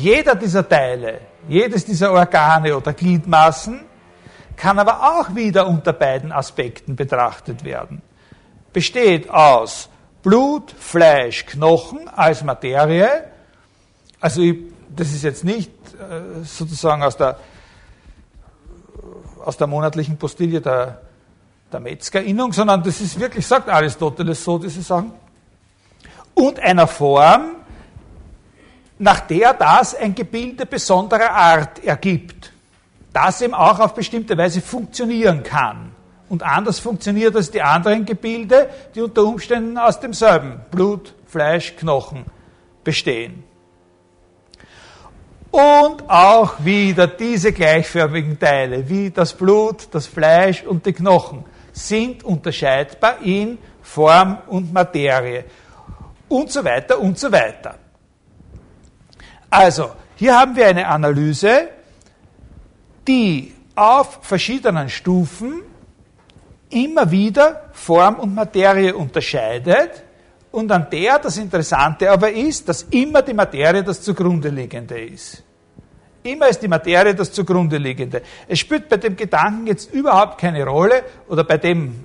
Jeder dieser Teile, jedes dieser Organe oder Gliedmaßen kann aber auch wieder unter beiden Aspekten betrachtet werden. Besteht aus Blut, Fleisch, Knochen als Materie. Also ich, das ist jetzt nicht äh, sozusagen aus der, aus der monatlichen Postille der, der Metzgerinnung, sondern das ist wirklich, sagt Aristoteles so, diese Sachen. Und einer Form, nach der das ein Gebilde besonderer Art ergibt, das eben auch auf bestimmte Weise funktionieren kann und anders funktioniert als die anderen Gebilde, die unter Umständen aus demselben Blut, Fleisch, Knochen bestehen. Und auch wieder diese gleichförmigen Teile, wie das Blut, das Fleisch und die Knochen, sind unterscheidbar in Form und Materie und so weiter und so weiter. Also, hier haben wir eine Analyse, die auf verschiedenen Stufen immer wieder Form und Materie unterscheidet und an der das Interessante aber ist, dass immer die Materie das zugrunde liegende ist. Immer ist die Materie das zugrunde liegende. Es spielt bei dem Gedanken jetzt überhaupt keine Rolle oder bei dem,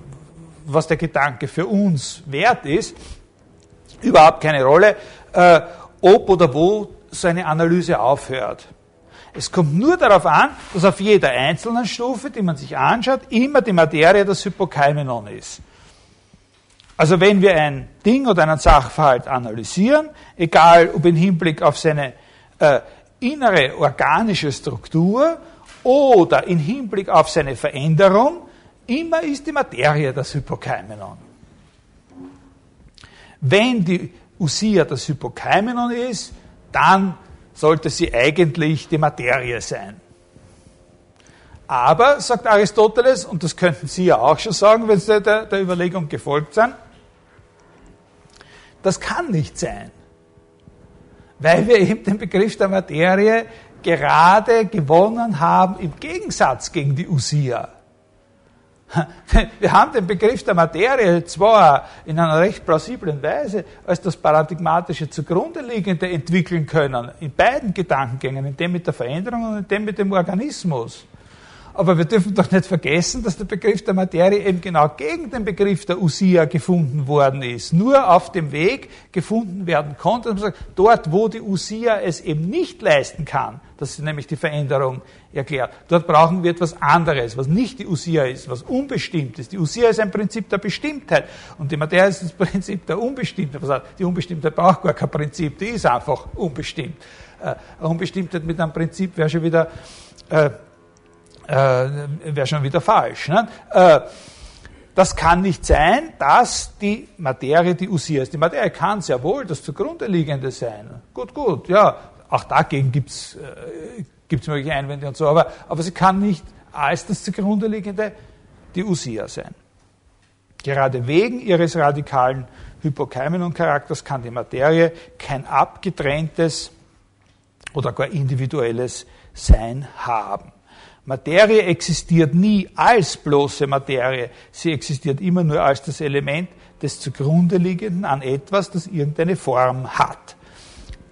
was der Gedanke für uns wert ist, überhaupt keine Rolle, äh, ob oder wo so eine Analyse aufhört. Es kommt nur darauf an, dass auf jeder einzelnen Stufe, die man sich anschaut, immer die Materie das Hypokeimenon ist. Also wenn wir ein Ding oder einen Sachverhalt analysieren, egal ob im Hinblick auf seine äh, innere organische Struktur oder im Hinblick auf seine Veränderung, immer ist die Materie das Hypokeimenon. Wenn die Usia das Hypokeimenon ist, dann sollte sie eigentlich die Materie sein. Aber, sagt Aristoteles, und das könnten Sie ja auch schon sagen, wenn Sie der, der Überlegung gefolgt sind, das kann nicht sein. Weil wir eben den Begriff der Materie gerade gewonnen haben im Gegensatz gegen die Usia. Wir haben den Begriff der Materie zwar in einer recht plausiblen Weise als das paradigmatische zugrunde liegende entwickeln können, in beiden Gedankengängen, in dem mit der Veränderung und in dem mit dem Organismus. Aber wir dürfen doch nicht vergessen, dass der Begriff der Materie eben genau gegen den Begriff der Usia gefunden worden ist. Nur auf dem Weg gefunden werden konnte. Sagt, dort, wo die Usia es eben nicht leisten kann, das ist nämlich die Veränderung erklärt. Dort brauchen wir etwas anderes, was nicht die Usia ist, was unbestimmt ist. Die Usia ist ein Prinzip der Bestimmtheit und die Materie ist das Prinzip der Unbestimmtheit. Die Unbestimmtheit braucht gar kein Prinzip, die ist einfach unbestimmt. Äh, Unbestimmtheit mit einem Prinzip wäre schon wieder äh, äh, wäre schon wieder falsch. Ne? Äh, das kann nicht sein, dass die Materie die Usia ist. Die Materie kann sehr wohl das zugrunde liegende sein. Gut, gut, ja, auch dagegen gibt es äh, mögliche Einwände und so, aber, aber sie kann nicht als das zugrunde liegende die Usia sein. Gerade wegen ihres radikalen Hypokeimenon-Charakters kann die Materie kein abgetrenntes oder gar individuelles Sein haben. Materie existiert nie als bloße Materie, sie existiert immer nur als das Element des zugrunde liegenden an etwas, das irgendeine Form hat.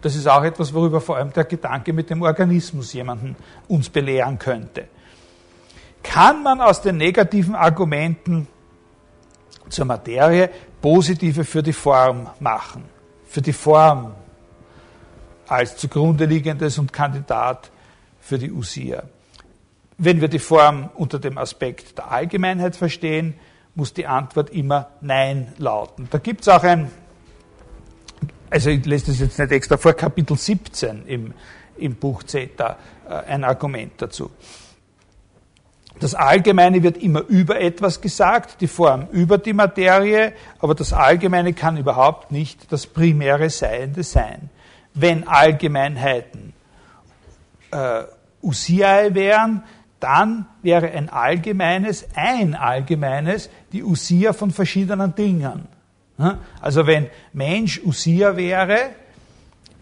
Das ist auch etwas, worüber vor allem der Gedanke mit dem Organismus jemanden uns belehren könnte. Kann man aus den negativen Argumenten zur Materie positive für die Form machen? Für die Form als zugrunde liegendes und Kandidat für die Usia. Wenn wir die Form unter dem Aspekt der Allgemeinheit verstehen, muss die Antwort immer Nein lauten. Da gibt es auch ein, also ich lese das jetzt nicht extra vor, Kapitel 17 im, im Buch Zeta, äh, ein Argument dazu. Das Allgemeine wird immer über etwas gesagt, die Form über die Materie, aber das Allgemeine kann überhaupt nicht das primäre Seiende sein. Wenn Allgemeinheiten äh, Usiae wären, dann wäre ein allgemeines, ein allgemeines, die Usia von verschiedenen Dingen. Also wenn Mensch Usia wäre,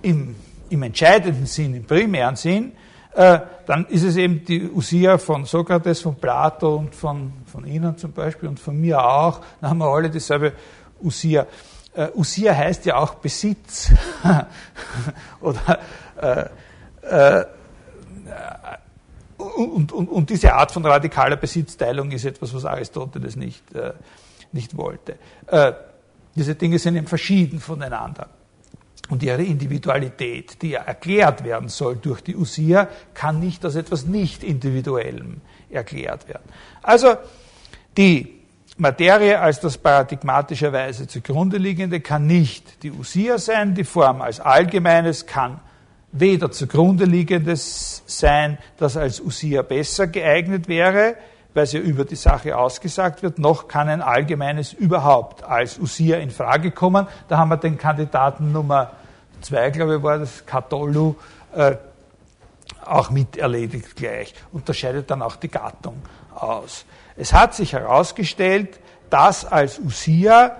im, im entscheidenden Sinn, im primären Sinn, äh, dann ist es eben die Usia von Sokrates, von Plato und von, von Ihnen zum Beispiel und von mir auch. Dann haben wir alle dieselbe Usia. Uh, Usia heißt ja auch Besitz. Oder uh, äh, und, und, und, diese Art von radikaler Besitzteilung ist etwas, was Aristoteles nicht, äh, nicht wollte. Äh, diese Dinge sind eben verschieden voneinander. Und ihre Individualität, die ja erklärt werden soll durch die Usia, kann nicht als etwas nicht Individuellem erklärt werden. Also die Materie als das paradigmatischerweise zugrunde liegende kann nicht die Usia sein, die Form als Allgemeines kann weder zugrunde liegendes sein, das als Usia besser geeignet wäre, weil es ja über die Sache ausgesagt wird, noch kann ein Allgemeines überhaupt als Usia in Frage kommen. Da haben wir den Kandidaten Nummer zwei, glaube ich, war das, Katolu, äh, auch mit erledigt gleich. Unterscheidet dann auch die Gattung aus. Es hat sich herausgestellt, dass als Usia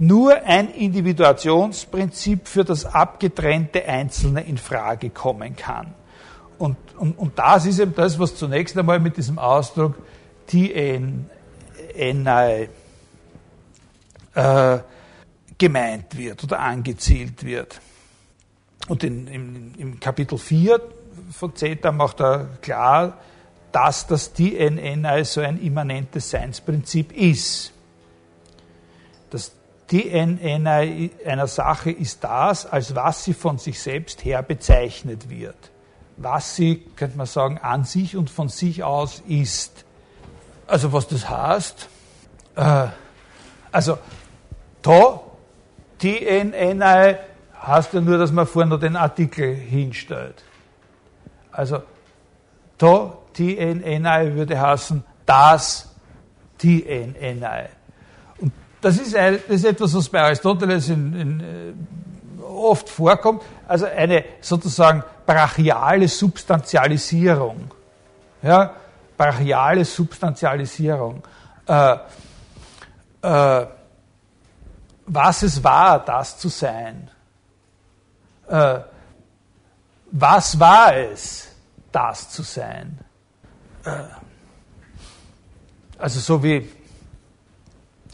nur ein Individuationsprinzip für das abgetrennte Einzelne in Frage kommen kann. Und, und, und das ist eben das, was zunächst einmal mit diesem Ausdruck TNI äh, gemeint wird oder angezielt wird. Und in, im, im Kapitel 4 von Zeta macht er klar, dass das DNNI so ein immanentes Seinsprinzip ist. DNNI einer Sache ist das, als was sie von sich selbst her bezeichnet wird. Was sie, könnte man sagen, an sich und von sich aus ist. Also was das heißt, äh, also da, DNNI heißt ja nur, dass man vorne den Artikel hinstellt. Also da TNNI würde heißen das. Und das ist, ein, das ist etwas, was bei Aristoteles in, in, äh, oft vorkommt, also eine sozusagen brachiale Substantialisierung. Ja, brachiale Substantialisierung. Äh, äh, was es war, das zu sein. Äh, was war es, das zu sein? Äh, also so wie,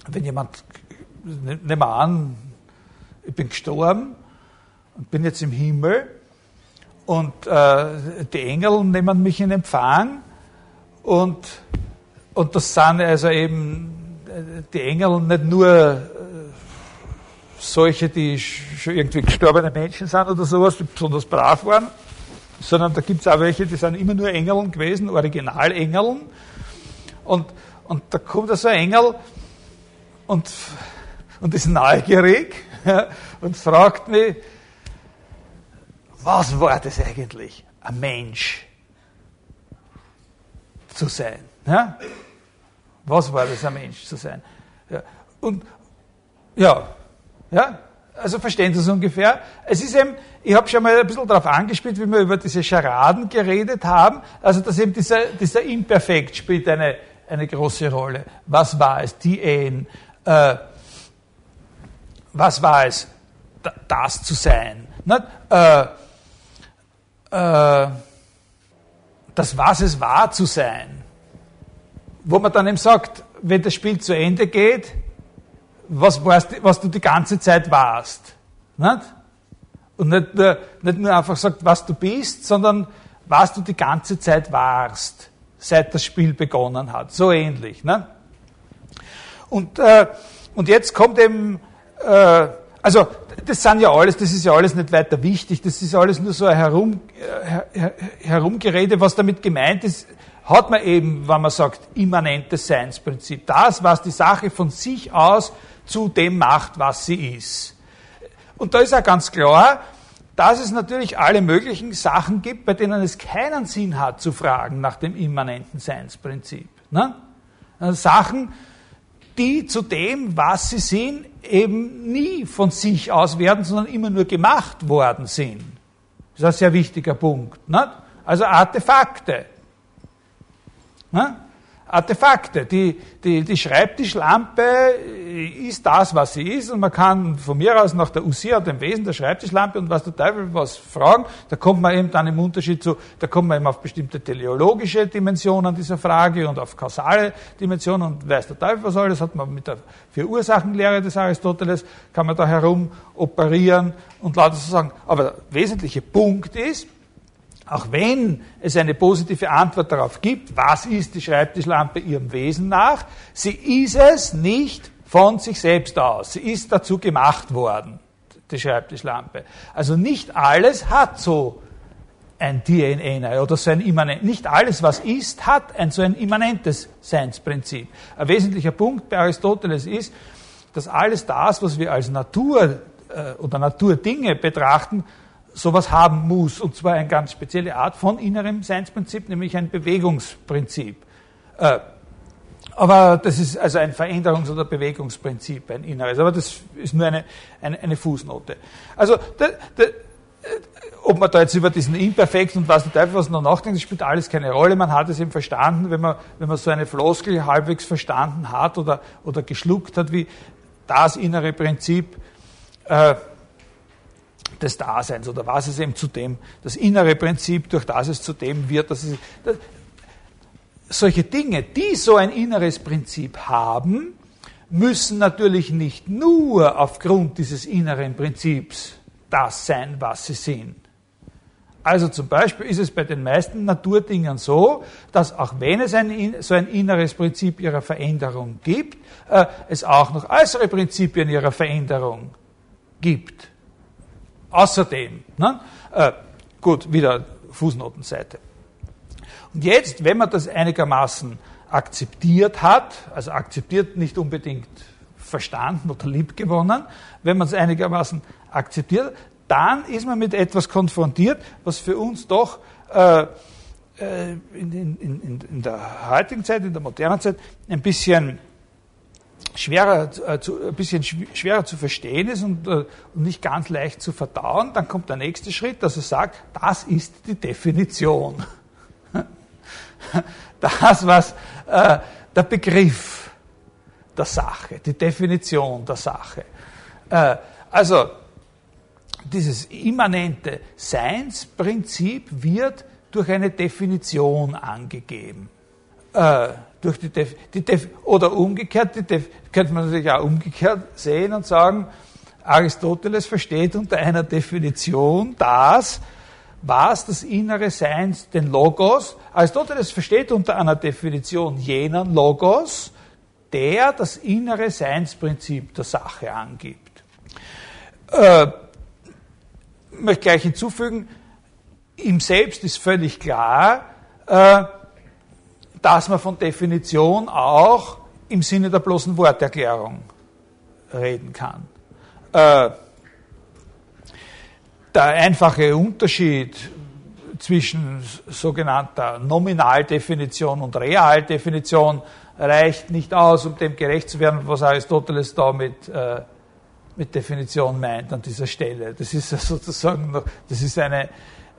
wenn jemand, ne, nehmen wir an, ich bin gestorben und bin jetzt im Himmel und äh, die Engel nehmen mich in Empfang und, und das sind also eben äh, die Engel nicht nur solche, die schon irgendwie gestorbene Menschen sind oder sowas, die besonders brav waren, sondern da gibt es auch welche, die sind immer nur Engeln gewesen, Originalengeln. Und, und da kommt so ein Engel und, und ist neugierig und fragt mich, was war das eigentlich, ein Mensch zu sein? Ja? Was war das, ein Mensch zu sein? Ja. Und ja, ja? Also verstehen Sie es ungefähr? Es ist eben, ich habe schon mal ein bisschen darauf angespielt, wie wir über diese Scharaden geredet haben, also dass eben dieser, dieser Imperfekt spielt eine, eine große Rolle. Was war es? Die Ehen. Äh, was war es? Das zu sein. Äh, äh, das was es war zu sein. Wo man dann eben sagt, wenn das Spiel zu Ende geht, was, warst, was du die ganze Zeit warst. Nicht? Und nicht nur, nicht nur einfach sagt, was du bist, sondern was du die ganze Zeit warst, seit das Spiel begonnen hat. So ähnlich. Ne? Und, äh, und jetzt kommt eben, äh, also das sind ja alles, das ist ja alles nicht weiter wichtig, das ist alles nur so ein Herum, äh, Herumgerede, was damit gemeint ist, hat man eben, wenn man sagt, immanentes Seinsprinzip. Das, was die Sache von sich aus zu dem macht, was sie ist. Und da ist auch ganz klar, dass es natürlich alle möglichen Sachen gibt, bei denen es keinen Sinn hat zu fragen nach dem immanenten Seinsprinzip. Ne? Also Sachen, die zu dem, was sie sind, eben nie von sich aus werden, sondern immer nur gemacht worden sind. Das ist ein sehr wichtiger Punkt. Ne? Also Artefakte. Ne? Artefakte. Die, die, die Schreibtischlampe ist das, was sie ist, und man kann von mir aus nach der USIA, dem Wesen der Schreibtischlampe und was der Teufel was fragen. Da kommt man eben dann im Unterschied zu, da kommt man eben auf bestimmte teleologische Dimensionen dieser Frage und auf kausale Dimensionen und weiß der Teufel was alles, hat man mit der Vier-Ursachenlehre des Aristoteles, kann man da herum operieren und lauter so sagen. Aber der wesentliche Punkt ist, auch wenn es eine positive Antwort darauf gibt, was ist die Schreibtischlampe ihrem Wesen nach, sie ist es nicht von sich selbst aus. Sie ist dazu gemacht worden, die Schreibtischlampe. Also nicht alles hat so ein DNA oder so ein immanent, nicht alles, was ist, hat ein so ein immanentes Seinsprinzip. Ein wesentlicher Punkt bei Aristoteles ist, dass alles das, was wir als Natur äh, oder Naturdinge betrachten, sowas haben muss, und zwar eine ganz spezielle Art von innerem Seinsprinzip, nämlich ein Bewegungsprinzip. Äh, aber das ist also ein Veränderungs- oder Bewegungsprinzip, ein inneres. Aber das ist nur eine, eine, eine Fußnote. Also, der, der, ob man da jetzt über diesen Imperfekt und was der Teufel was noch nachdenkt, das spielt alles keine Rolle. Man hat es eben verstanden, wenn man, wenn man so eine Floskel halbwegs verstanden hat oder, oder geschluckt hat, wie das innere Prinzip äh, des Daseins oder was es eben zu dem, das innere Prinzip, durch das es zu dem wird, dass es, dass, solche Dinge, die so ein inneres Prinzip haben, müssen natürlich nicht nur aufgrund dieses inneren Prinzips das sein, was sie sind. Also zum Beispiel ist es bei den meisten Naturdingen so, dass auch wenn es ein, so ein inneres Prinzip ihrer Veränderung gibt, äh, es auch noch äußere Prinzipien ihrer Veränderung gibt. Außerdem, ne? äh, gut, wieder Fußnotenseite. Und jetzt, wenn man das einigermaßen akzeptiert hat, also akzeptiert nicht unbedingt verstanden oder liebgewonnen, wenn man es einigermaßen akzeptiert, dann ist man mit etwas konfrontiert, was für uns doch äh, äh in, in, in, in, der heutigen Zeit, in der modernen Zeit, ein bisschen schwerer, äh, zu, ein bisschen schwerer zu verstehen ist und, äh, und nicht ganz leicht zu verdauen. Dann kommt der nächste Schritt, dass er sagt, das ist die Definition. Das, was äh, der Begriff der Sache, die Definition der Sache. Äh, also, dieses immanente Seinsprinzip wird durch eine Definition angegeben. Durch die, Def die Def oder umgekehrt, die Def könnte man natürlich auch umgekehrt sehen und sagen, Aristoteles versteht unter einer Definition das, was das innere Seins, den Logos, Aristoteles versteht unter einer Definition jenen Logos, der das innere Seinsprinzip der Sache angibt. Äh, ich möchte gleich hinzufügen, ihm selbst ist völlig klar, äh, dass man von Definition auch im Sinne der bloßen Worterklärung reden kann. Äh, der einfache Unterschied zwischen sogenannter Nominaldefinition und Realdefinition reicht nicht aus, um dem gerecht zu werden, was Aristoteles da mit, äh, mit Definition meint an dieser Stelle. Das ist sozusagen noch, das ist eine,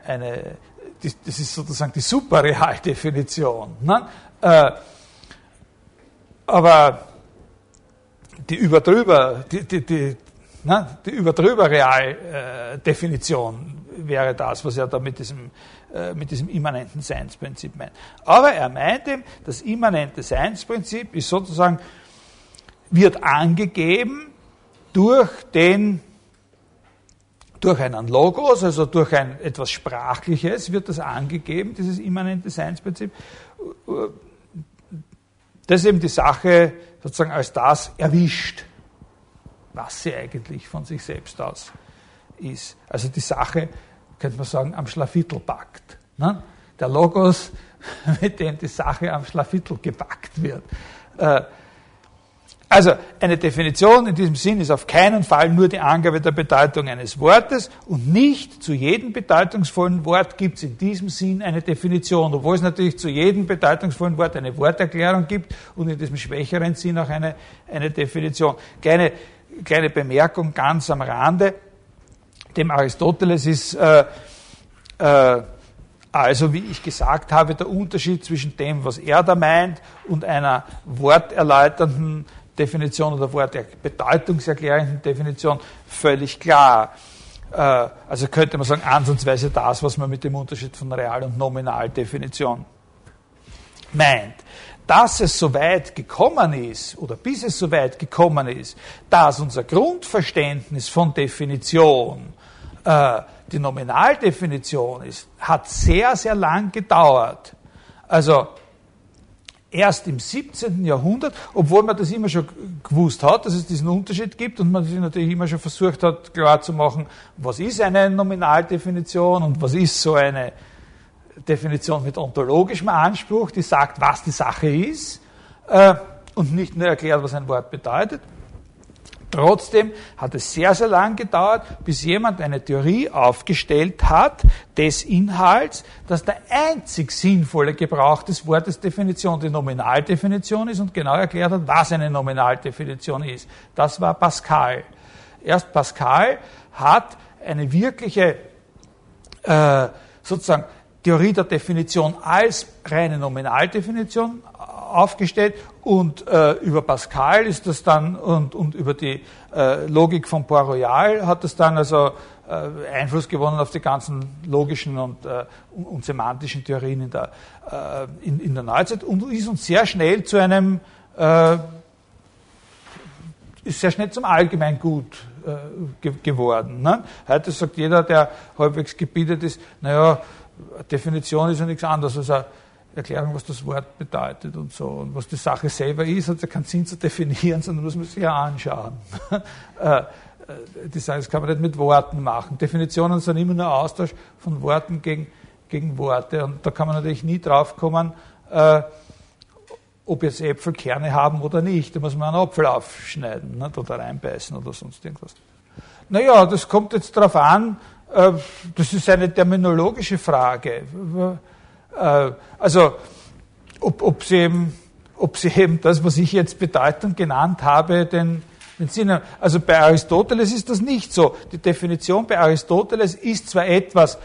eine das ist sozusagen die Superrealdefinition. Ne? Äh, aber die überdrüber, die, die, die, ne? die überdrüber Realdefinition wäre das, was er da mit diesem, äh, mit diesem immanenten Seinsprinzip meint. Aber er meint eben, das immanente Seinsprinzip ist sozusagen, wird angegeben durch den durch einen Logos, also durch ein etwas Sprachliches wird das angegeben, dieses immanente Seinsprinzip. Das eben die Sache sozusagen als das erwischt, was sie eigentlich von sich selbst aus ist. Also die Sache, könnte man sagen, am Schlafittel packt. Ne? Der Logos, mit dem die Sache am Schlafittel gepackt wird. Äh, also eine Definition in diesem Sinn ist auf keinen Fall nur die Angabe der Bedeutung eines Wortes und nicht zu jedem bedeutungsvollen Wort gibt es in diesem Sinn eine Definition, obwohl es natürlich zu jedem bedeutungsvollen Wort eine Worterklärung gibt und in diesem schwächeren Sinn auch eine, eine Definition. Kleine, kleine Bemerkung ganz am Rande. Dem Aristoteles ist äh, äh, also, wie ich gesagt habe, der Unterschied zwischen dem, was er da meint, und einer worterläuternden Definition oder Wort der bedeutungserklärenden Definition völlig klar. Äh, also könnte man sagen, ansatzweise das, was man mit dem Unterschied von Real- und Nominaldefinition meint. Dass es so weit gekommen ist, oder bis es so weit gekommen ist, dass unser Grundverständnis von Definition äh, die Nominaldefinition ist, hat sehr, sehr lang gedauert. Also erst im 17. Jahrhundert, obwohl man das immer schon gewusst hat, dass es diesen Unterschied gibt und man sich natürlich immer schon versucht hat, klarzumachen, was ist eine Nominaldefinition und was ist so eine Definition mit ontologischem Anspruch, die sagt, was die Sache ist äh, und nicht nur erklärt, was ein Wort bedeutet. Trotzdem hat es sehr, sehr lang gedauert, bis jemand eine Theorie aufgestellt hat des Inhalts, dass der einzig sinnvolle Gebrauch des Wortes Definition die Nominaldefinition ist und genau erklärt hat, was eine Nominaldefinition ist. Das war Pascal. Erst Pascal hat eine wirkliche äh, sozusagen Theorie der Definition als reine Nominaldefinition aufgestellt und äh, über Pascal ist das dann und, und über die äh, Logik von Port-Royal hat das dann also äh, Einfluss gewonnen auf die ganzen logischen und, äh, und semantischen Theorien in der, äh, in, in, der Neuzeit und ist uns sehr schnell zu einem äh, ist sehr schnell zum Allgemeingut ge geworden. Ne? Heute sagt jeder, der halbwegs gebildet ist, naja, Definition ist ja nichts anderes als eine Erklärung, was das Wort bedeutet und so. Und was die Sache selber ist, hat ja keinen Sinn zu definieren, sondern muss man sich ja anschauen. Äh, äh, die sagen, das kann man nicht mit Worten machen. Definitionen sind immer nur Austausch von Worten gegen, gegen Worte. Und da kann man natürlich nie drauf kommen, äh, ob jetzt Äpfel Kerne haben oder nicht. Da muss man einen Apfel aufschneiden nicht? oder reinbeißen oder sonst irgendwas. Naja, das kommt jetzt darauf an, das ist eine terminologische Frage. Äh, also, ob, ob, sie eben, ob sie eben das, was ich jetzt Bedeutung genannt habe, den, den Sinn Also bei Aristoteles ist das nicht so. Die Definition bei Aristoteles ist zwar etwas,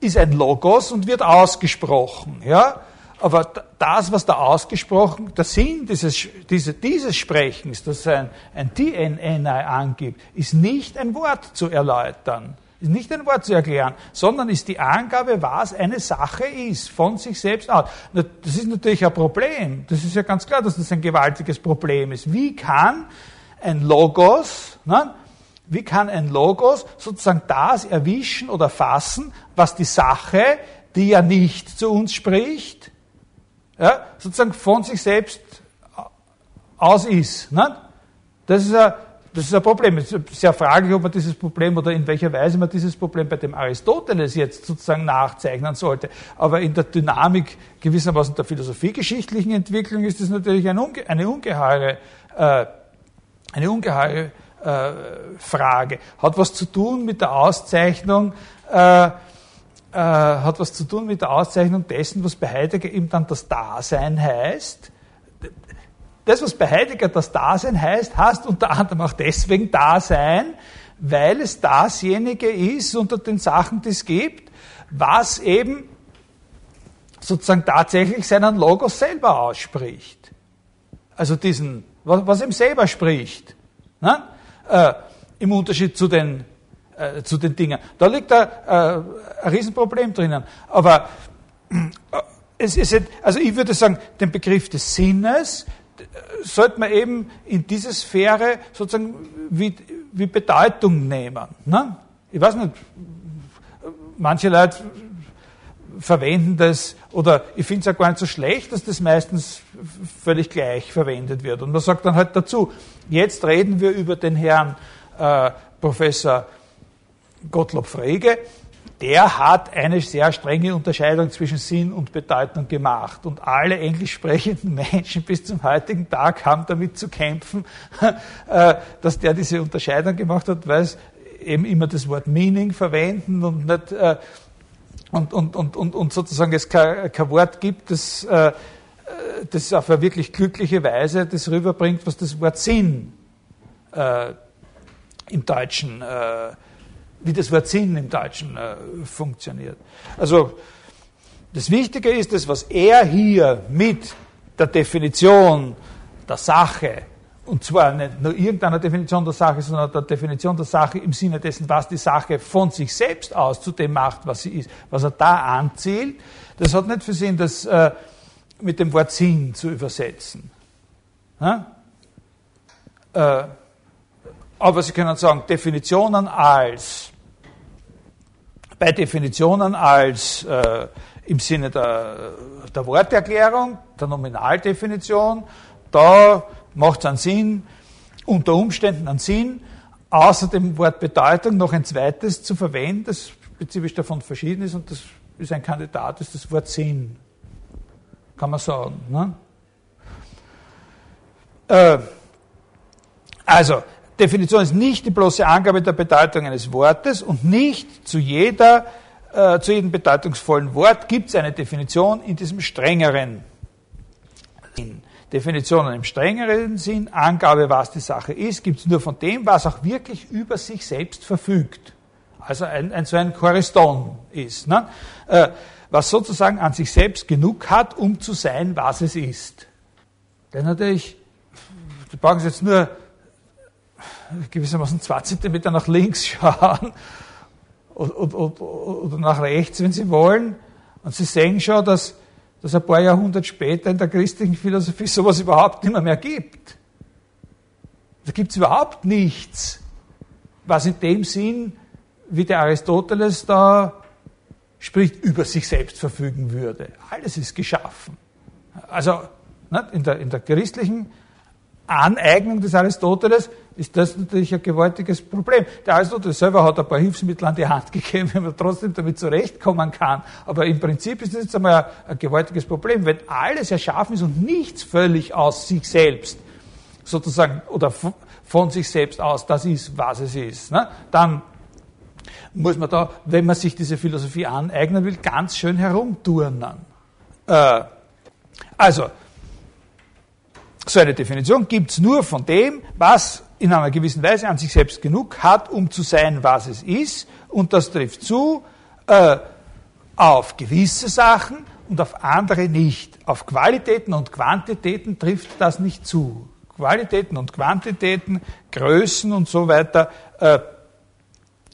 ist ein Logos und wird ausgesprochen, ja, aber das, was da ausgesprochen, der Sinn dieses, dieses, dieses Sprechens, das ein, ein DNNI angibt, ist nicht ein Wort zu erläutern. Ist nicht ein Wort zu erklären, sondern ist die Angabe, was eine Sache ist, von sich selbst aus. Das ist natürlich ein Problem. Das ist ja ganz klar, dass das ein gewaltiges Problem ist. Wie kann ein Logos, ne, wie kann ein Logos sozusagen das erwischen oder fassen, was die Sache, die ja nicht zu uns spricht, ja, sozusagen von sich selbst aus ist. Ne? Das ist ein das ist ein Problem. Es ist sehr fraglich, ob man dieses Problem oder in welcher Weise man dieses Problem bei dem Aristoteles jetzt sozusagen nachzeichnen sollte. Aber in der Dynamik gewissermaßen der philosophiegeschichtlichen Entwicklung ist das natürlich eine, unge eine ungeheure, äh, eine ungeheure äh, Frage. Hat was zu tun mit der Auszeichnung, äh, äh, hat was zu tun mit der Auszeichnung dessen, was bei Heidegger eben dann das Dasein heißt das, was bei Heidegger das Dasein heißt, heißt unter anderem auch deswegen Dasein, weil es dasjenige ist unter den Sachen, die es gibt, was eben sozusagen tatsächlich seinen Logos selber ausspricht. Also diesen, was, was ihm selber spricht. Ne? Äh, Im Unterschied zu den, äh, zu den Dingen. Da liegt da, äh, ein Riesenproblem drinnen. Aber äh, es ist, also ich würde sagen, den Begriff des Sinnes sollte man eben in diese Sphäre sozusagen wie, wie Bedeutung nehmen. Ne? Ich weiß nicht, manche Leute verwenden das, oder ich finde es ja gar nicht so schlecht, dass das meistens völlig gleich verwendet wird. Und man sagt dann halt dazu, jetzt reden wir über den Herrn äh, Professor Gottlob Frege, der hat eine sehr strenge Unterscheidung zwischen Sinn und Bedeutung gemacht. Und alle englisch sprechenden Menschen bis zum heutigen Tag haben damit zu kämpfen, äh, dass der diese Unterscheidung gemacht hat, weil es eben immer das Wort Meaning verwenden und nicht äh, und, und, und, und, und sozusagen es kein, kein Wort gibt, das, äh, das auf eine wirklich glückliche Weise das rüberbringt, was das Wort Sinn äh, im Deutschen äh, wie das Wort Sinn im Deutschen äh, funktioniert. Also das Wichtige ist das, was er hier mit der Definition der Sache, und zwar nicht nur irgendeiner Definition der Sache, sondern der Definition der Sache im Sinne dessen, was die Sache von sich selbst aus zu dem macht, was sie ist, was er da anzielt, das hat nicht für Sinn, das äh, mit dem Wort Sinn zu übersetzen. Ja? Äh, aber Sie können sagen, Definitionen als bei Definitionen als äh, im Sinne der, der Worterklärung, der Nominaldefinition, da macht es einen Sinn, unter Umständen einen Sinn, außer dem Wort Bedeutung noch ein zweites zu verwenden, das spezifisch davon verschieden ist und das ist ein Kandidat, ist das Wort Sinn. Kann man sagen. Ne? Äh, also, Definition ist nicht die bloße Angabe der Bedeutung eines Wortes und nicht zu jeder, äh, zu jedem bedeutungsvollen Wort gibt es eine Definition in diesem strengeren Sinn. Definitionen im strengeren Sinn, Angabe, was die Sache ist, gibt es nur von dem, was auch wirklich über sich selbst verfügt. Also ein, ein so ein Choriston ist. Ne? Äh, was sozusagen an sich selbst genug hat, um zu sein, was es ist. Denn natürlich, du brauchst jetzt nur gewissermaßen zwei Zentimeter nach links schauen oder nach rechts, wenn Sie wollen, und Sie sehen schon, dass, dass ein paar Jahrhunderte später in der christlichen Philosophie sowas überhaupt nicht mehr, gibt. Da gibt es überhaupt nichts, was in dem Sinn, wie der Aristoteles da spricht, über sich selbst verfügen würde. Alles ist geschaffen. Also in der, in der christlichen Aneignung des Aristoteles ist das natürlich ein gewaltiges Problem. Der Aristoteles selber hat ein paar Hilfsmittel an die Hand gegeben, wenn man trotzdem damit zurechtkommen kann. Aber im Prinzip ist das jetzt einmal ein, gewaltiges Problem. Wenn alles erschaffen ist und nichts völlig aus sich selbst sozusagen oder von sich selbst aus das ist, was es ist, ne, dann muss man da, wenn man sich diese Philosophie aneignen will, ganz schön herumturnen. Äh, also, so eine Definition gibt es nur von dem, was in einer gewissen Weise an sich selbst genug hat, um zu sein, was es ist. Und das trifft zu äh, auf gewisse Sachen und auf andere nicht. Auf Qualitäten und Quantitäten trifft das nicht zu. Qualitäten und Quantitäten, Größen und so weiter äh,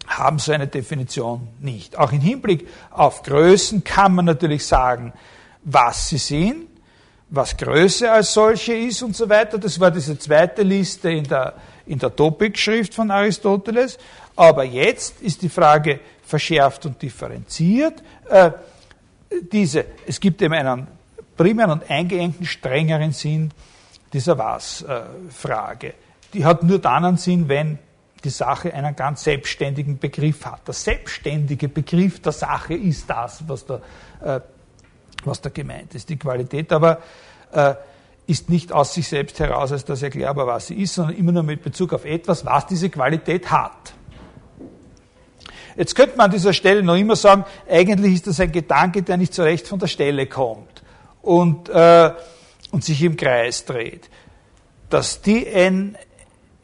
haben so eine Definition nicht. Auch im Hinblick auf Größen kann man natürlich sagen, was sie sind was Größe als solche ist und so weiter. Das war diese zweite Liste in der, in der Topik-Schrift von Aristoteles. Aber jetzt ist die Frage verschärft und differenziert. Äh, diese, es gibt eben einen primären und eingeengten, strengeren Sinn dieser Was-Frage. Die hat nur dann einen Sinn, wenn die Sache einen ganz selbstständigen Begriff hat. Der selbstständige Begriff der Sache ist das, was da äh, was da gemeint ist. Die Qualität aber äh, ist nicht aus sich selbst heraus als das erklärbar, was sie ist, sondern immer nur mit Bezug auf etwas, was diese Qualität hat. Jetzt könnte man an dieser Stelle noch immer sagen, eigentlich ist das ein Gedanke, der nicht so recht von der Stelle kommt und, äh, und sich im Kreis dreht. Das DN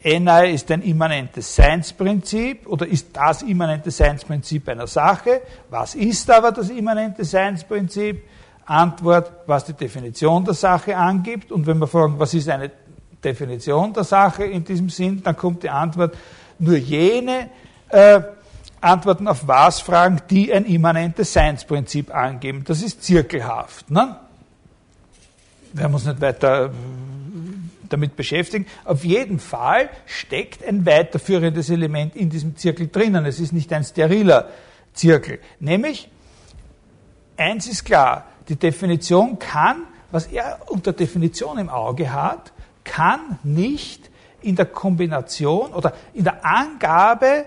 NI ist ein immanentes Seinsprinzip oder ist das immanente Seinsprinzip einer Sache? Was ist aber das immanente Seinsprinzip? Antwort, was die Definition der Sache angibt. Und wenn wir fragen, was ist eine Definition der Sache in diesem Sinn, dann kommt die Antwort, nur jene äh, Antworten auf was Fragen, die ein immanentes Seinsprinzip angeben. Das ist zirkelhaft. Ne? Wir haben uns nicht weiter äh, damit beschäftigen. Auf jeden Fall steckt ein weiterführendes Element in diesem Zirkel drinnen. Es ist nicht ein steriler Zirkel. Nämlich, eins ist klar, die Definition kann, was er unter Definition im Auge hat, kann nicht in der Kombination oder in der Angabe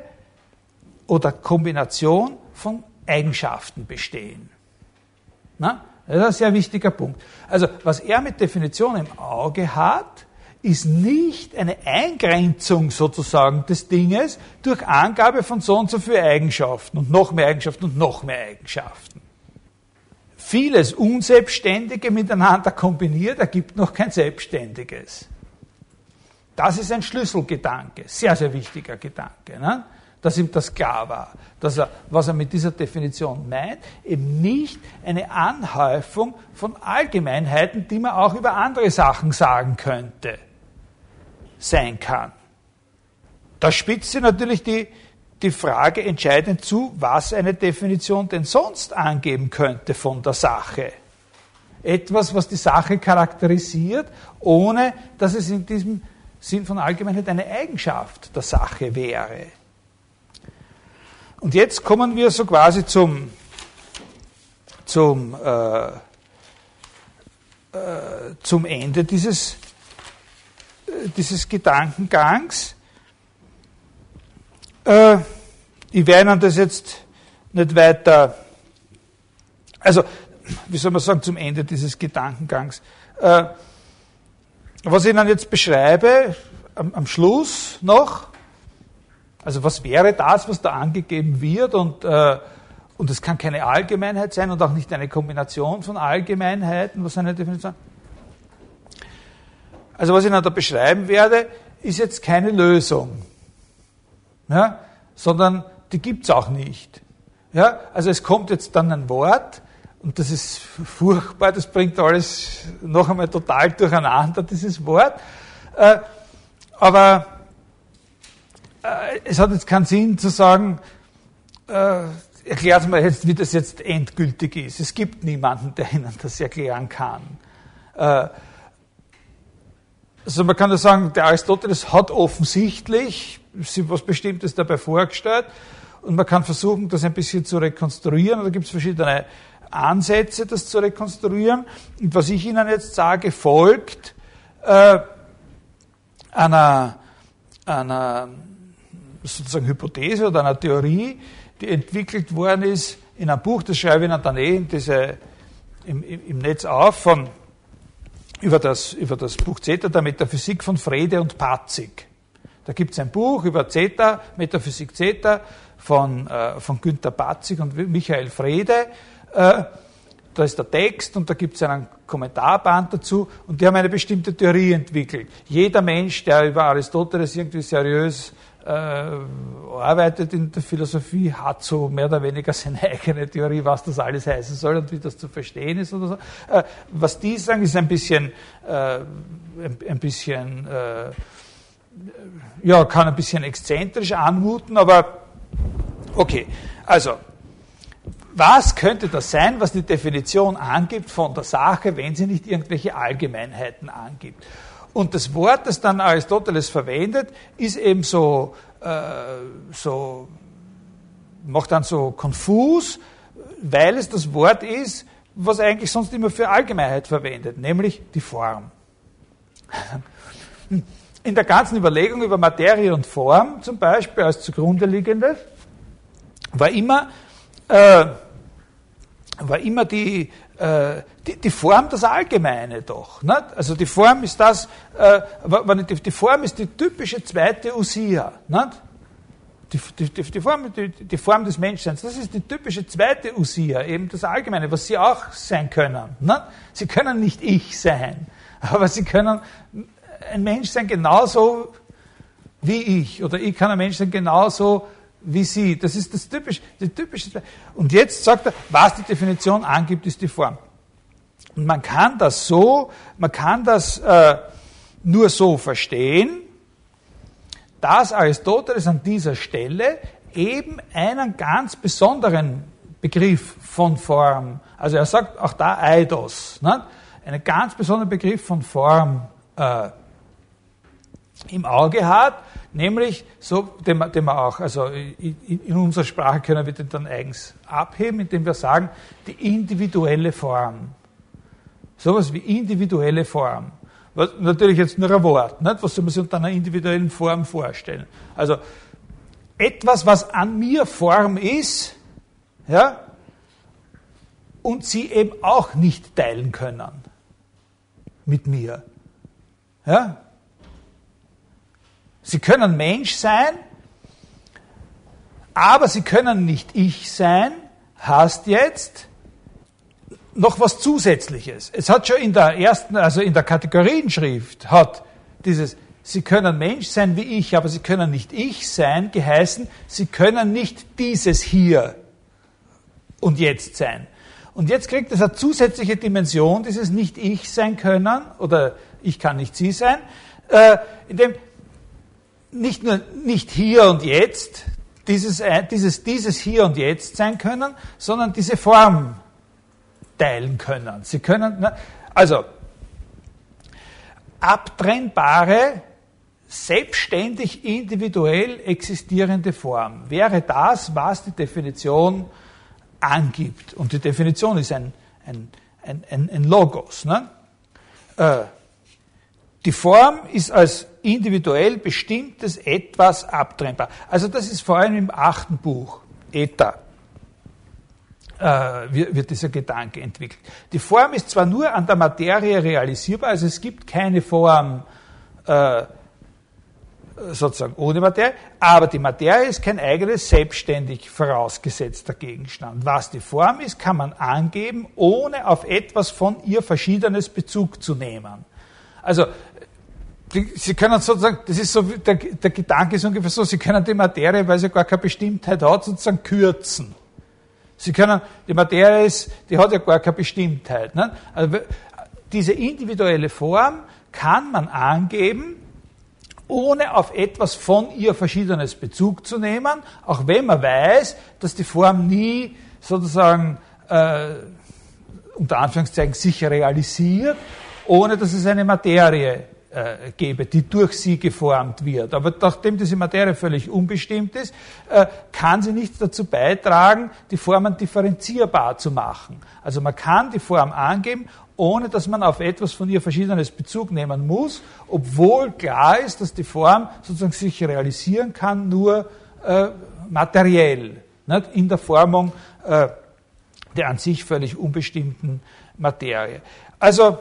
oder Kombination von Eigenschaften bestehen. Na? Das ist ein sehr wichtiger Punkt. Also, was er mit Definition im Auge hat, ist nicht eine Eingrenzung sozusagen des Dinges durch Angabe von so und so viel Eigenschaften und noch mehr Eigenschaften und noch mehr Eigenschaften vieles Unselbstständige miteinander kombiniert, ergibt noch kein Selbstständiges. Das ist ein Schlüsselgedanke, sehr, sehr wichtiger Gedanke, ne? dass ihm das klar war, dass er, was er mit dieser Definition meint, eben nicht eine Anhäufung von Allgemeinheiten, die man auch über andere Sachen sagen könnte, sein kann. Da spitzt sie natürlich die, die Frage entscheidend zu, was eine Definition denn sonst angeben könnte von der Sache. Etwas, was die Sache charakterisiert, ohne dass es in diesem Sinn von Allgemeinheit eine Eigenschaft der Sache wäre. Und jetzt kommen wir so quasi zum, zum, äh, äh, zum Ende dieses, äh, dieses Gedankengangs. Äh, ich werde Ihnen das jetzt nicht weiter, also, wie soll man sagen, zum Ende dieses Gedankengangs. Äh, was ich Ihnen jetzt beschreibe, am, am Schluss noch, also was wäre das, was da angegeben wird und äh, und es kann keine Allgemeinheit sein und auch nicht eine Kombination von Allgemeinheiten, was eine Definition. Also was ich noch da beschreiben werde, ist jetzt keine Lösung, ja, sondern die gibt es auch nicht. Ja, also es kommt jetzt dann ein Wort und das ist furchtbar, das bringt alles noch einmal total durcheinander, dieses Wort. Äh, aber äh, es hat jetzt keinen Sinn zu sagen, äh, erklärt mal jetzt, wie das jetzt endgültig ist. Es gibt niemanden, der Ihnen das erklären kann. Äh, also man kann nur sagen, der Aristoteles hat offensichtlich was Bestimmtes dabei vorgestellt und man kann versuchen, das ein bisschen zu rekonstruieren. Da gibt es verschiedene Ansätze, das zu rekonstruieren. Und was ich Ihnen jetzt sage, folgt äh, einer, einer sozusagen Hypothese oder einer Theorie, die entwickelt worden ist in einem Buch, das schreibe ich Ihnen dann eh in diese, im, im Netz auf, von, über, das, über das Buch Zeta, der Metaphysik von Frede und Patzig. Da gibt es ein Buch über Zeta, Metaphysik Zeta, von, äh, von Günter Patzig und Michael Frede. Äh, da ist der Text und da gibt es einen Kommentarband dazu und die haben eine bestimmte Theorie entwickelt. Jeder Mensch, der über Aristoteles irgendwie seriös arbeitet in der Philosophie, hat so mehr oder weniger seine eigene Theorie, was das alles heißen soll und wie das zu verstehen ist oder so. Äh, was die sagen, ist ein bisschen, äh, ein, bisschen, äh, ja, kann ein bisschen exzentrisch anmuten, aber okay. Also, was könnte das sein, was die Definition angibt von der Sache, wenn sie nicht irgendwelche Allgemeinheiten angibt? Und das Wort, das dann Aristoteles verwendet, ist eben so, äh, so macht dann so konfus, weil es das Wort ist, was eigentlich sonst immer für Allgemeinheit verwendet, nämlich die Form. In der ganzen Überlegung über Materie und Form zum Beispiel als zugrunde liegende war immer, äh, war immer die, äh, die, die, Form das Allgemeine doch. Nicht? Also die Form ist das, äh, die, die, Form ist die typische zweite Usia. Nicht? Die, die, die, Form, die, Form des Menschseins, das ist die typische zweite Usia, eben das Allgemeine, was sie auch sein können. Nicht? Sie können nicht ich sein, aber sie können ein Mensch sein genauso wie ich, oder ich kann ein Mensch sein genauso wie sie. Das ist das typische, die typische. Und jetzt sagt er, was die Definition angibt, ist die Form. Und man kann das so, man kann das äh, nur so verstehen, dass Aristoteles an dieser Stelle eben einen ganz besonderen Begriff von Form, also er sagt auch da Eidos, ne, einen ganz besonderen Begriff von Form äh, im Auge hat, nämlich so, den den man auch, also in, in unserer Sprache können wir den dann eigens abheben, indem wir sagen, die individuelle Form. Sowas wie individuelle Form. Was, natürlich jetzt nur ein Wort. Nicht? Was soll man sich unter einer individuellen Form vorstellen? Also etwas, was an mir Form ist, ja, und sie eben auch nicht teilen können mit mir. Ja? Sie können Mensch sein, aber sie können nicht ich sein, heißt jetzt noch was Zusätzliches. Es hat schon in der ersten, also in der Kategorienschrift, hat dieses Sie können Mensch sein wie ich, aber Sie können nicht ich sein, geheißen, Sie können nicht dieses hier und jetzt sein. Und jetzt kriegt es eine zusätzliche Dimension, dieses nicht ich sein können, oder ich kann nicht Sie sein, äh, indem nicht nur nicht hier und jetzt, dieses, äh, dieses, dieses hier und jetzt sein können, sondern diese Form teilen können. Sie können, also, abtrennbare selbstständig individuell existierende Form wäre das, was die Definition angibt. Und die Definition ist ein, ein, ein, ein Logos. Ne? Äh, die Form ist als individuell bestimmtes etwas abtrennbar. Also das ist vor allem im achten Buch, Eta, äh, wird dieser Gedanke entwickelt. Die Form ist zwar nur an der Materie realisierbar, also es gibt keine Form äh, sozusagen ohne Materie, aber die Materie ist kein eigenes selbstständig vorausgesetzter Gegenstand. Was die Form ist, kann man angeben, ohne auf etwas von ihr verschiedenes Bezug zu nehmen. Also Sie können sozusagen, das ist so, der, der Gedanke ist ungefähr so, Sie können die Materie, weil sie gar keine Bestimmtheit hat, sozusagen kürzen. Sie können, die Materie ist, die hat ja gar keine Bestimmtheit. Ne? Also diese individuelle Form kann man angeben, ohne auf etwas von ihr Verschiedenes Bezug zu nehmen, auch wenn man weiß, dass die Form nie sozusagen äh, unter Anführungszeichen sich realisiert, ohne dass es eine Materie äh, gebe, die durch sie geformt wird. Aber nachdem diese Materie völlig unbestimmt ist, äh, kann sie nichts dazu beitragen, die Formen differenzierbar zu machen. Also man kann die Form angeben, ohne dass man auf etwas von ihr verschiedenes Bezug nehmen muss, obwohl klar ist, dass die Form sozusagen sich realisieren kann, nur äh, materiell, nicht? in der Formung äh, der an sich völlig unbestimmten Materie. Also,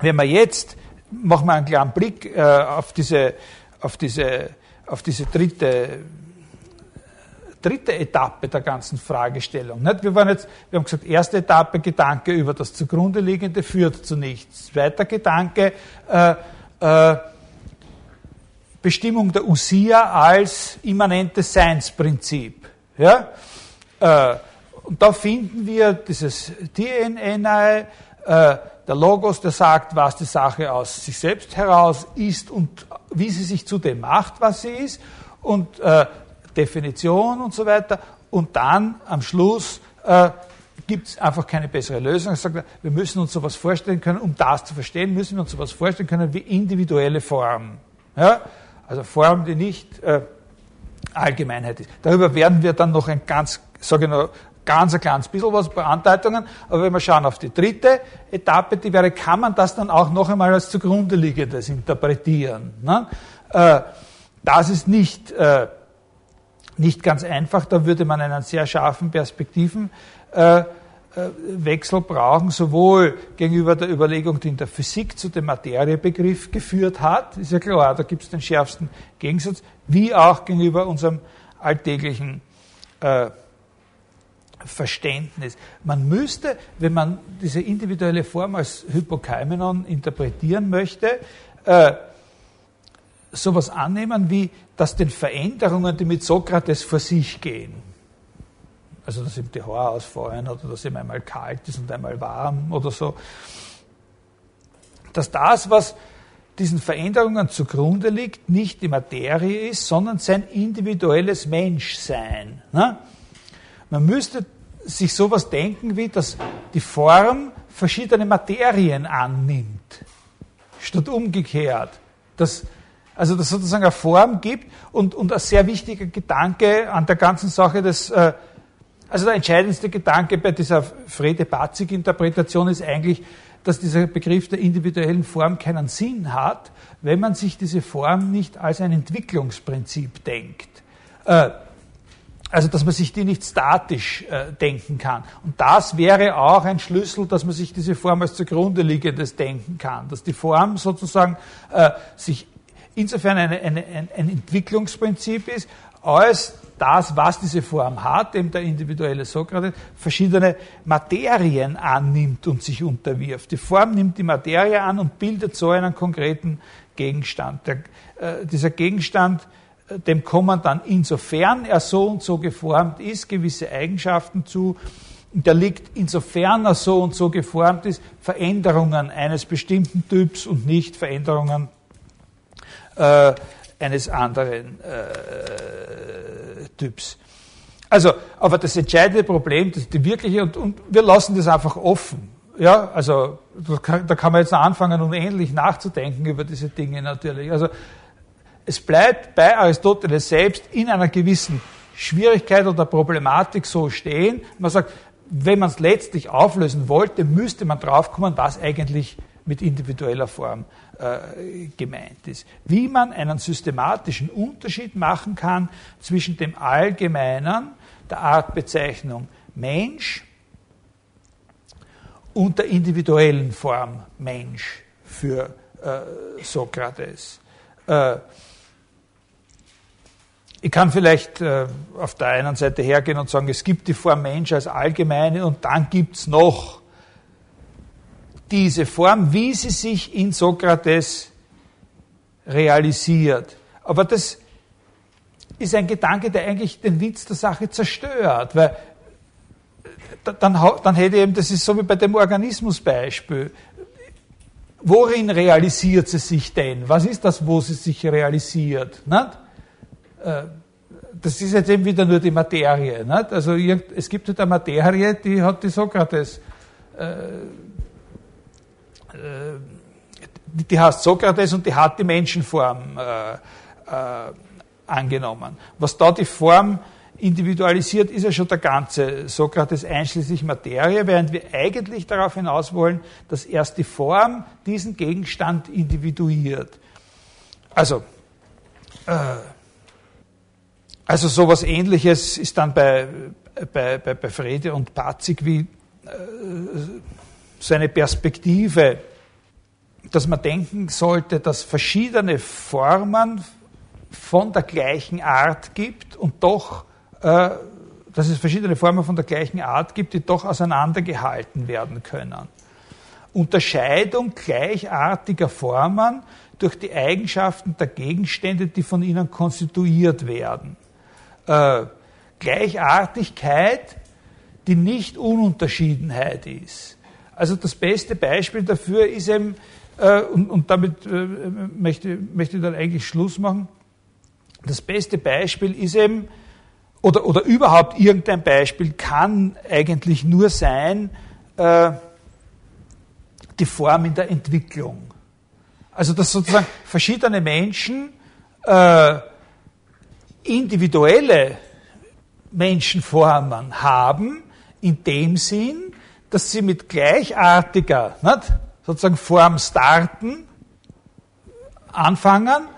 wenn man jetzt, machen wir einen kleinen Blick äh, auf, diese, auf, diese, auf diese dritte dritte Etappe der ganzen Fragestellung. Wir, waren jetzt, wir haben gesagt, erste Etappe, Gedanke über das zugrunde liegende führt zu nichts. Zweiter Gedanke, äh, äh, Bestimmung der Usia als immanentes Seinsprinzip. Ja? Äh, und da finden wir dieses äh, der Logos, der sagt, was die Sache aus sich selbst heraus ist und wie sie sich zu dem macht, was sie ist. Und äh, Definition und so weiter. Und dann am Schluss äh, gibt es einfach keine bessere Lösung. Er sagt, wir müssen uns sowas vorstellen können, um das zu verstehen, müssen wir uns sowas vorstellen können wie individuelle Form. Ja? Also Form, die nicht äh, Allgemeinheit ist. Darüber werden wir dann noch ein ganz, sage ich noch, ganz ein kleines bisschen was bei Andeutungen, aber wenn wir schauen auf die dritte Etappe, die wäre, kann man das dann auch noch einmal als zugrunde liegendes interpretieren. Ne? Äh, das ist nicht äh, nicht ganz einfach. Da würde man einen sehr scharfen Perspektivenwechsel äh, äh, brauchen, sowohl gegenüber der Überlegung, die in der Physik zu dem Materiebegriff geführt hat, ist ja klar, da gibt es den schärfsten Gegensatz, wie auch gegenüber unserem alltäglichen äh, Verständnis. Man müsste, wenn man diese individuelle Form als Hypokaimenon interpretieren möchte, äh, sowas annehmen wie, dass den Veränderungen, die mit Sokrates vor sich gehen, also dass ihm die Haare ausfallen oder dass ihm einmal kalt ist und einmal warm oder so, dass das, was diesen Veränderungen zugrunde liegt, nicht die Materie ist, sondern sein individuelles Menschsein. Ne? Man müsste sich sowas denken wie, dass die Form verschiedene Materien annimmt, statt umgekehrt. Dass also dass sozusagen eine Form gibt und, und ein sehr wichtiger Gedanke an der ganzen Sache des, äh, also der entscheidendste Gedanke bei dieser Frede-Batzig-Interpretation ist eigentlich, dass dieser Begriff der individuellen Form keinen Sinn hat, wenn man sich diese Form nicht als ein Entwicklungsprinzip denkt. Äh, also dass man sich die nicht statisch äh, denken kann. Und das wäre auch ein Schlüssel, dass man sich diese Form als zugrunde liegendes denken kann. Dass die Form sozusagen äh, sich insofern eine, eine, ein, ein Entwicklungsprinzip ist, als das, was diese Form hat, eben der individuelle Sokrates, verschiedene Materien annimmt und sich unterwirft. Die Form nimmt die Materie an und bildet so einen konkreten Gegenstand. Der, äh, dieser Gegenstand, dem kommen dann insofern er so und so geformt ist, gewisse Eigenschaften zu. Und der liegt, insofern er so und so geformt ist, Veränderungen eines bestimmten Typs und nicht Veränderungen äh, eines anderen äh, Typs. Also, aber das entscheidende Problem, das die wirkliche, und, und wir lassen das einfach offen. Ja, also da kann, da kann man jetzt anfangen, unendlich nachzudenken über diese Dinge natürlich. Also es bleibt bei Aristoteles selbst in einer gewissen Schwierigkeit oder Problematik so stehen. Man sagt, wenn man es letztlich auflösen wollte, müsste man draufkommen, was eigentlich mit individueller Form äh, gemeint ist. Wie man einen systematischen Unterschied machen kann zwischen dem Allgemeinen, der Artbezeichnung Mensch und der individuellen Form Mensch für äh, Sokrates. Äh, ich kann vielleicht äh, auf der einen Seite hergehen und sagen, es gibt die Form Mensch als allgemeine und dann gibt es noch diese Form, wie sie sich in Sokrates realisiert. Aber das ist ein Gedanke, der eigentlich den Witz der Sache zerstört, weil dann, dann hätte eben, das ist so wie bei dem Organismusbeispiel. Worin realisiert sie sich denn? Was ist das, wo sie sich realisiert? Nicht? Das ist jetzt eben wieder nur die Materie. Nicht? Also es gibt halt eine Materie, die hat die Sokrates, äh, äh, die heißt Sokrates und die hat die Menschenform äh, äh, angenommen. Was da die Form individualisiert, ist ja schon der ganze Sokrates einschließlich Materie, während wir eigentlich darauf hinaus wollen, dass erst die Form diesen Gegenstand individuiert. Also, äh, also sowas ähnliches ist dann bei, bei, bei, bei Frede und Patzig wie äh, so eine Perspektive, dass man denken sollte, dass verschiedene Formen von der gleichen Art gibt und doch, äh, dass es verschiedene Formen von der gleichen Art gibt, die doch auseinandergehalten werden können. Unterscheidung gleichartiger Formen durch die Eigenschaften der Gegenstände, die von ihnen konstituiert werden äh, Gleichartigkeit, die nicht Ununterschiedenheit ist. Also das beste Beispiel dafür ist eben, äh, und, und, damit äh, möchte, möchte ich dann eigentlich Schluss machen, das beste Beispiel ist eben, oder, oder überhaupt irgendein Beispiel kann eigentlich nur sein, äh, die Form in der Entwicklung. Also dass sozusagen verschiedene Menschen äh, individuelle Menschenformen haben, in dem Sinn, dass sie mit gleichartiger nicht, sozusagen Form starten, anfangen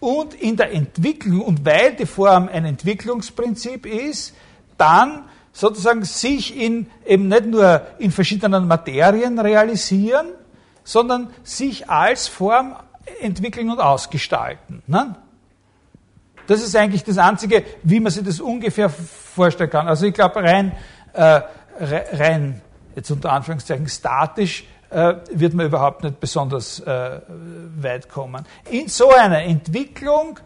und in der Entwicklung, und weil die Form ein Entwicklungsprinzip ist, dann sozusagen sich in, eben nicht nur in verschiedenen Materien realisieren, sondern sich als Form entwickeln und ausgestalten. Ne? Das ist eigentlich das Einzige, wie man sich das ungefähr vorstellen kann. Also ich glaube, rein, äh, rein, jetzt unter Anführungszeichen, statisch äh, wird man überhaupt nicht besonders äh, weit kommen. In so einer Entwicklung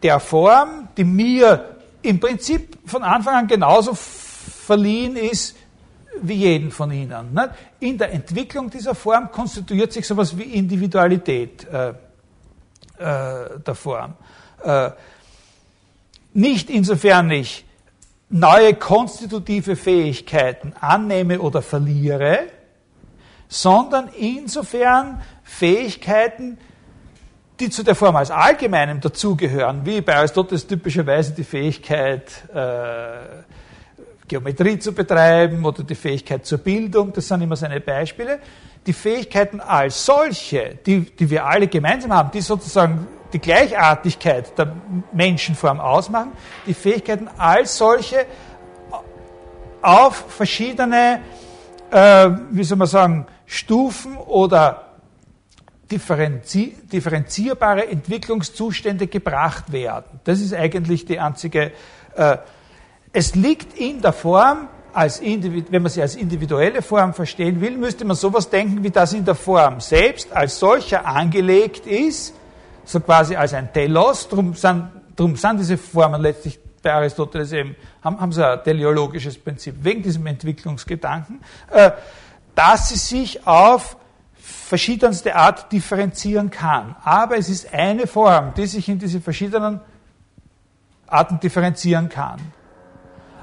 der Form, die mir im Prinzip von Anfang an genauso verliehen ist wie jeden von Ihnen. Nicht? In der Entwicklung dieser Form konstituiert sich sowas wie Individualität äh, äh, der Form. Äh, nicht insofern ich neue konstitutive Fähigkeiten annehme oder verliere, sondern insofern Fähigkeiten, die zu der Form als allgemeinem dazugehören, wie bei Aristoteles typischerweise die Fähigkeit, äh, Geometrie zu betreiben oder die Fähigkeit zur Bildung, das sind immer seine Beispiele. Die Fähigkeiten als solche, die, die wir alle gemeinsam haben, die sozusagen die Gleichartigkeit der Menschenform ausmachen, die Fähigkeiten als solche auf verschiedene, äh, wie soll man sagen, Stufen oder differenzi differenzierbare Entwicklungszustände gebracht werden. Das ist eigentlich die einzige. Äh, es liegt in der Form, als wenn man sie als individuelle Form verstehen will, müsste man sowas denken, wie das in der Form selbst als solcher angelegt ist so quasi als ein Telos, drum sind, drum sind diese Formen letztlich bei Aristoteles eben, haben, haben sie ein teleologisches Prinzip, wegen diesem Entwicklungsgedanken, äh, dass sie sich auf verschiedenste Art differenzieren kann. Aber es ist eine Form, die sich in diese verschiedenen Arten differenzieren kann.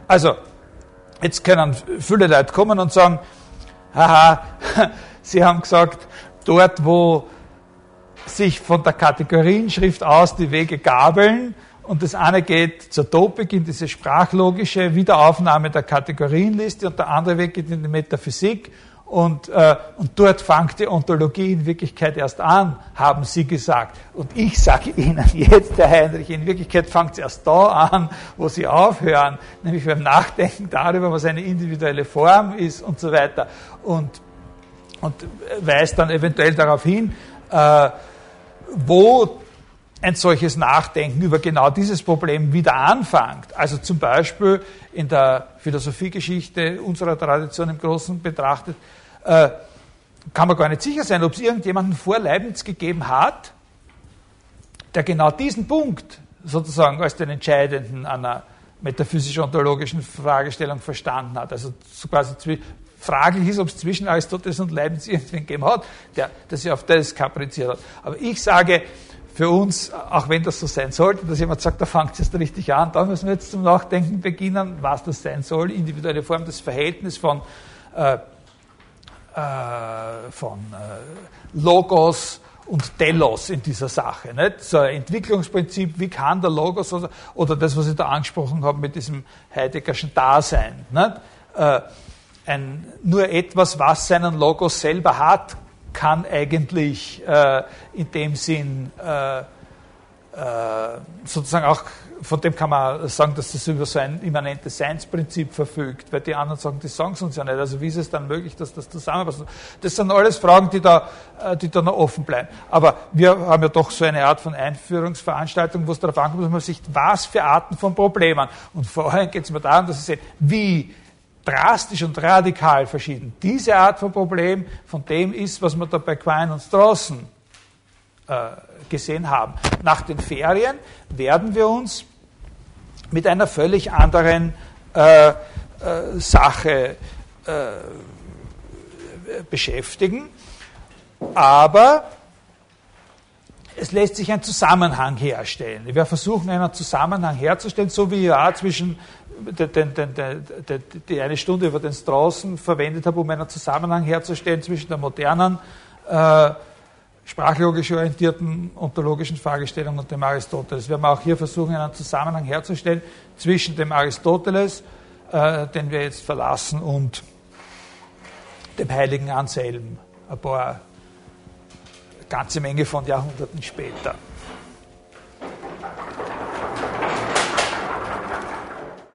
Also, jetzt können viele Leute kommen und sagen, haha, Sie haben gesagt, dort wo sich von der Kategorienschrift aus die Wege gabeln und das eine geht zur Topik in diese sprachlogische Wiederaufnahme der Kategorienliste und der andere Weg geht in die Metaphysik und, äh, und dort fängt die Ontologie in Wirklichkeit erst an, haben Sie gesagt. Und ich sage Ihnen jetzt, Herr Heinrich, in Wirklichkeit fängt es erst da an, wo Sie aufhören, nämlich beim Nachdenken darüber, was eine individuelle Form ist und so weiter. Und, und weist dann eventuell darauf hin, äh, wo ein solches Nachdenken über genau dieses Problem wieder anfängt. Also zum Beispiel in der Philosophiegeschichte unserer Tradition im Großen betrachtet, äh, kann man gar nicht sicher sein, ob es irgendjemanden vor Leibniz gegeben hat, der genau diesen Punkt sozusagen als den entscheidenden einer metaphysisch-ontologischen Fragestellung verstanden hat. Also so quasi fraglich ist, ob es zwischen Aristoteles und Leibniz irgendwen gegeben hat, der, der sich auf das kapriziert hat. Aber ich sage, für uns, auch wenn das so sein sollte, dass jemand sagt, da fängt es jetzt richtig an, da müssen wir jetzt zum Nachdenken beginnen, was das sein soll, individuelle Form, das Verhältnis von äh, äh, von äh, Logos und Telos in dieser Sache. Nicht? So ein Entwicklungsprinzip, wie kann der Logos oder, oder das, was ich da angesprochen habe mit diesem Heideggerschen Dasein. Nicht? Ein, nur etwas, was seinen Logos selber hat, kann eigentlich äh, in dem Sinn äh, äh, sozusagen auch von dem kann man sagen, dass das über so ein immanentes Seinsprinzip verfügt, weil die anderen sagen, die sagen es uns ja nicht. Also wie ist es dann möglich, dass das zusammenpasst? Das sind alles Fragen, die da, äh, die da noch offen bleiben. Aber wir haben ja doch so eine Art von Einführungsveranstaltung, wo es darauf ankommt, dass man sich was für Arten von Problemen. Und vorher geht es mir darum, dass Sie sehen, wie drastisch und radikal verschieden diese Art von Problem von dem ist, was wir da bei Quine und Strawson äh, gesehen haben. Nach den Ferien werden wir uns mit einer völlig anderen äh, äh, Sache äh, beschäftigen. Aber es lässt sich ein Zusammenhang herstellen. Wir versuchen einen Zusammenhang herzustellen, so wie ja zwischen die eine Stunde über den Straußen verwendet habe, um einen Zusammenhang herzustellen zwischen der modernen äh, sprachlogisch orientierten ontologischen Fragestellung und dem Aristoteles. Wir haben auch hier versuchen, einen Zusammenhang herzustellen zwischen dem Aristoteles, äh, den wir jetzt verlassen, und dem heiligen Anselm, ein paar ganze Menge von Jahrhunderten später.